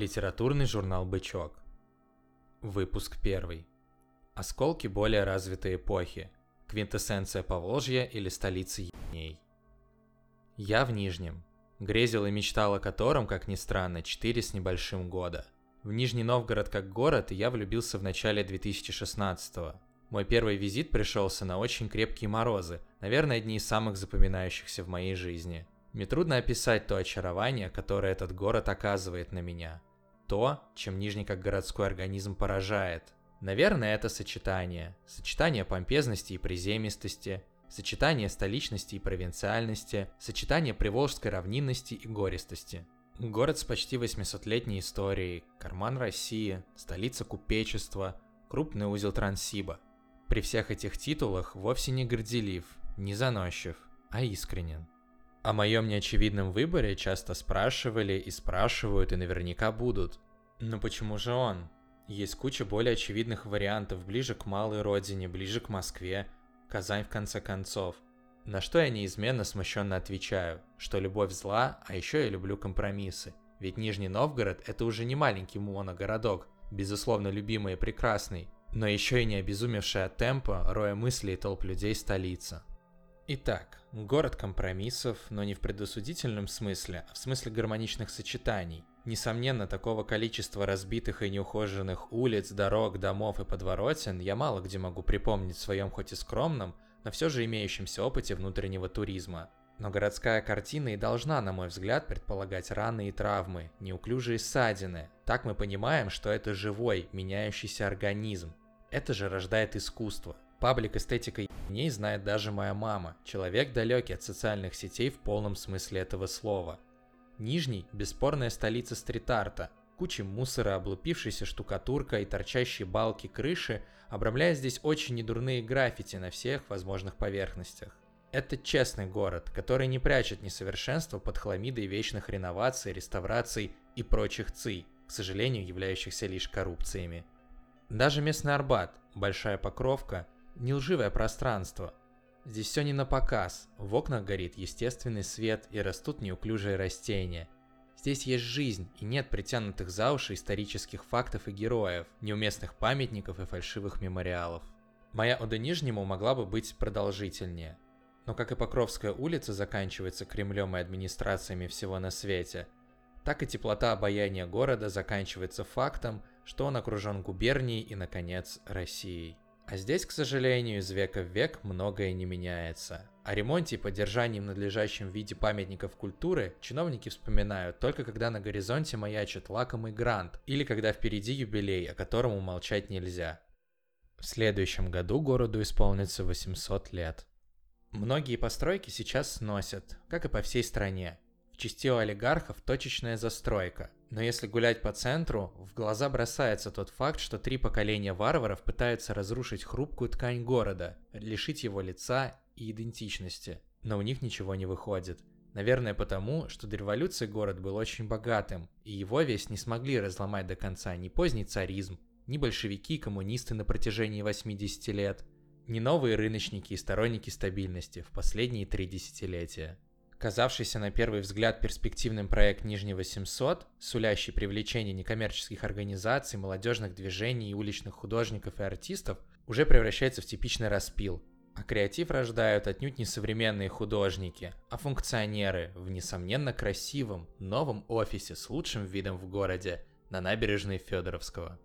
Литературный журнал «Бычок». Выпуск первый. Осколки более развитой эпохи. Квинтэссенция Поволжья или столицы Еней. Я в Нижнем. Грезил и мечтал о котором, как ни странно, 4 с небольшим года. В Нижний Новгород как город я влюбился в начале 2016 -го. Мой первый визит пришелся на очень крепкие морозы, наверное, одни из самых запоминающихся в моей жизни – мне трудно описать то очарование, которое этот город оказывает на меня. То, чем Нижний как городской организм поражает. Наверное, это сочетание. Сочетание помпезности и приземистости, сочетание столичности и провинциальности, сочетание приволжской равнинности и гористости. Город с почти 800-летней историей, карман России, столица купечества, крупный узел Транссиба. При всех этих титулах вовсе не горделив, не заносчив, а искренен. О моем неочевидном выборе часто спрашивали и спрашивают и наверняка будут. Но почему же он? Есть куча более очевидных вариантов ближе к малой родине, ближе к Москве, Казань в конце концов. На что я неизменно смущенно отвечаю, что любовь зла, а еще я люблю компромиссы. Ведь Нижний Новгород это уже не маленький моногородок, безусловно любимый и прекрасный, но еще и не обезумевшая от темпа, роя мыслей и толп людей столица. Итак, город компромиссов, но не в предосудительном смысле, а в смысле гармоничных сочетаний. Несомненно, такого количества разбитых и неухоженных улиц, дорог, домов и подворотен я мало где могу припомнить в своем хоть и скромном, но все же имеющемся опыте внутреннего туризма. Но городская картина и должна, на мой взгляд, предполагать раны и травмы, неуклюжие ссадины. Так мы понимаем, что это живой, меняющийся организм. Это же рождает искусство, Паблик эстетикой не знает даже моя мама, человек далекий от социальных сетей в полном смысле этого слова. Нижний – бесспорная столица стрит-арта. Куча мусора, облупившаяся штукатурка и торчащие балки крыши обрамляют здесь очень недурные граффити на всех возможных поверхностях. Это честный город, который не прячет несовершенства под хламидой вечных реноваций, реставраций и прочих ций, к сожалению, являющихся лишь коррупциями. Даже местный Арбат, Большая Покровка – не лживое пространство. Здесь все не на показ, в окнах горит естественный свет и растут неуклюжие растения. Здесь есть жизнь и нет притянутых за уши исторических фактов и героев, неуместных памятников и фальшивых мемориалов. Моя ода Нижнему могла бы быть продолжительнее. Но как и Покровская улица заканчивается Кремлем и администрациями всего на свете, так и теплота обаяния города заканчивается фактом, что он окружен губернией и, наконец, Россией. А здесь, к сожалению, из века в век многое не меняется. О ремонте и поддержании в надлежащем виде памятников культуры чиновники вспоминают только когда на горизонте маячит лакомый грант или когда впереди юбилей, о котором умолчать нельзя. В следующем году городу исполнится 800 лет. Многие постройки сейчас сносят, как и по всей стране. У олигархов точечная застройка – но если гулять по центру, в глаза бросается тот факт, что три поколения варваров пытаются разрушить хрупкую ткань города, лишить его лица и идентичности. Но у них ничего не выходит. Наверное потому, что до революции город был очень богатым, и его весь не смогли разломать до конца ни поздний царизм, ни большевики и коммунисты на протяжении 80 лет, ни новые рыночники и сторонники стабильности в последние три десятилетия. Казавшийся на первый взгляд перспективным проект Нижнего 700, сулящий привлечение некоммерческих организаций, молодежных движений и уличных художников и артистов, уже превращается в типичный распил. А креатив рождают отнюдь не современные художники, а функционеры в несомненно красивом, новом офисе с лучшим видом в городе на набережной Федоровского.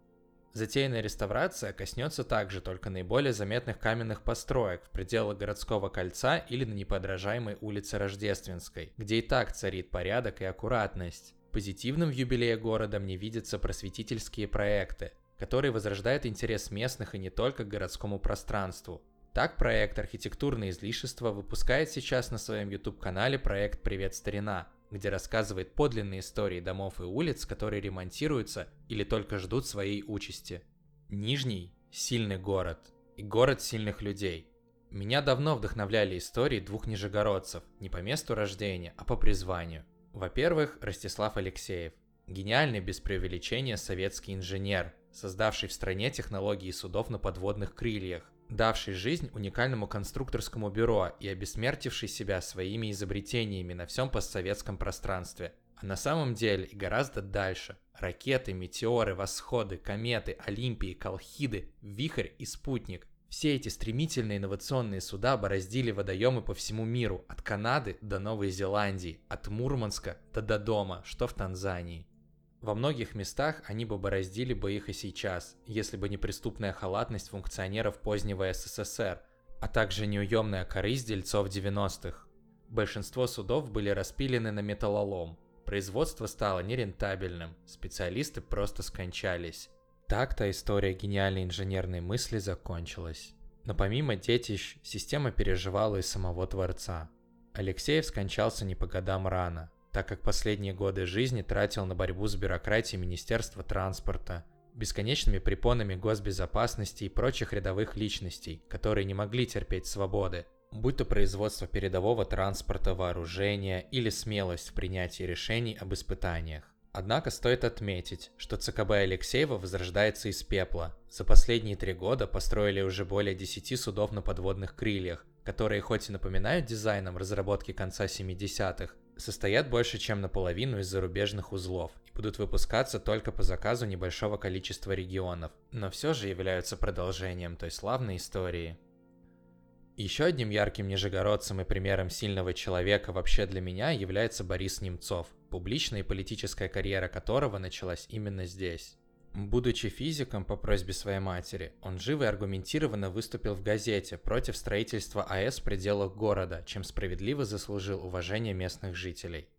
Затеянная реставрация коснется также только наиболее заметных каменных построек в пределах городского кольца или на неподражаемой улице Рождественской, где и так царит порядок и аккуратность. Позитивным в юбилее города мне видятся просветительские проекты, которые возрождают интерес местных и не только к городскому пространству. Так проект «Архитектурное излишество» выпускает сейчас на своем YouTube-канале проект «Привет, старина», где рассказывает подлинные истории домов и улиц, которые ремонтируются или только ждут своей участи. Нижний – сильный город и город сильных людей. Меня давно вдохновляли истории двух нижегородцев, не по месту рождения, а по призванию. Во-первых, Ростислав Алексеев, гениальный без преувеличения советский инженер, создавший в стране технологии судов на подводных крыльях, давший жизнь уникальному конструкторскому бюро и обессмертивший себя своими изобретениями на всем постсоветском пространстве. А на самом деле и гораздо дальше. Ракеты, метеоры, восходы, кометы, Олимпии, Колхиды, Вихрь и Спутник. Все эти стремительные инновационные суда бороздили водоемы по всему миру, от Канады до Новой Зеландии, от Мурманска до Додома, что в Танзании. Во многих местах они бы бороздили бы их и сейчас, если бы не преступная халатность функционеров позднего СССР, а также неуемная корысть дельцов 90-х. Большинство судов были распилены на металлолом. Производство стало нерентабельным, специалисты просто скончались. Так-то история гениальной инженерной мысли закончилась. Но помимо детищ, система переживала и самого Творца. Алексеев скончался не по годам рано, так как последние годы жизни тратил на борьбу с бюрократией Министерства транспорта, бесконечными препонами госбезопасности и прочих рядовых личностей, которые не могли терпеть свободы, будь то производство передового транспорта, вооружения или смелость в принятии решений об испытаниях. Однако стоит отметить, что ЦКБ Алексеева возрождается из пепла. За последние три года построили уже более 10 судов на подводных крыльях, которые хоть и напоминают дизайном разработки конца 70-х, состоят больше чем наполовину из зарубежных узлов и будут выпускаться только по заказу небольшого количества регионов, но все же являются продолжением той славной истории. Еще одним ярким нижегородцем и примером сильного человека вообще для меня является Борис Немцов, публичная и политическая карьера которого началась именно здесь. Будучи физиком по просьбе своей матери, он живо и аргументированно выступил в газете против строительства АЭС в пределах города, чем справедливо заслужил уважение местных жителей.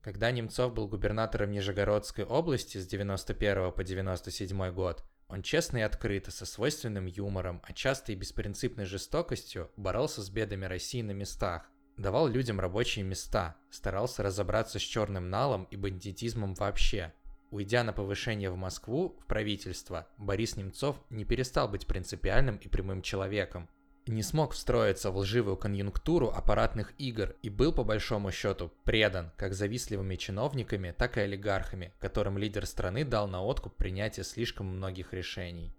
Когда Немцов был губернатором Нижегородской области с 91 по 97 год, он честно и открыто, со свойственным юмором, а часто и беспринципной жестокостью боролся с бедами России на местах, давал людям рабочие места, старался разобраться с черным налом и бандитизмом вообще – Уйдя на повышение в Москву, в правительство, Борис Немцов не перестал быть принципиальным и прямым человеком. Не смог встроиться в лживую конъюнктуру аппаратных игр и был по большому счету предан как завистливыми чиновниками, так и олигархами, которым лидер страны дал на откуп принятие слишком многих решений.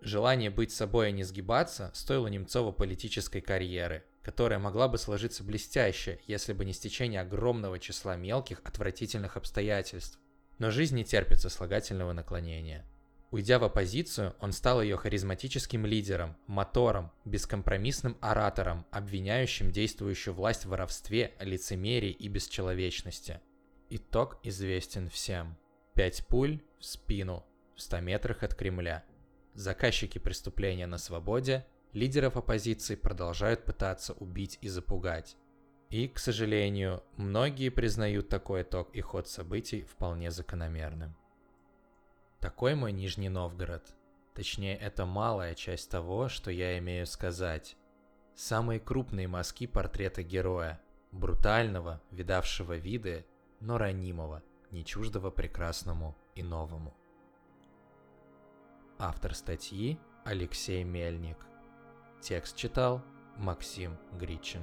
Желание быть собой и не сгибаться стоило Немцова политической карьеры, которая могла бы сложиться блестяще, если бы не стечение огромного числа мелких отвратительных обстоятельств, но жизнь не терпит сослагательного наклонения. Уйдя в оппозицию, он стал ее харизматическим лидером, мотором, бескомпромиссным оратором, обвиняющим действующую власть в воровстве, лицемерии и бесчеловечности. Итог известен всем. Пять пуль в спину в 100 метрах от Кремля. Заказчики преступления на свободе, лидеров оппозиции продолжают пытаться убить и запугать. И, к сожалению, многие признают такой итог и ход событий вполне закономерным. Такой мой Нижний Новгород. Точнее, это малая часть того, что я имею сказать. Самые крупные мазки портрета героя. Брутального, видавшего виды, но ранимого, не чуждого прекрасному и новому. Автор статьи Алексей Мельник. Текст читал Максим Гричин.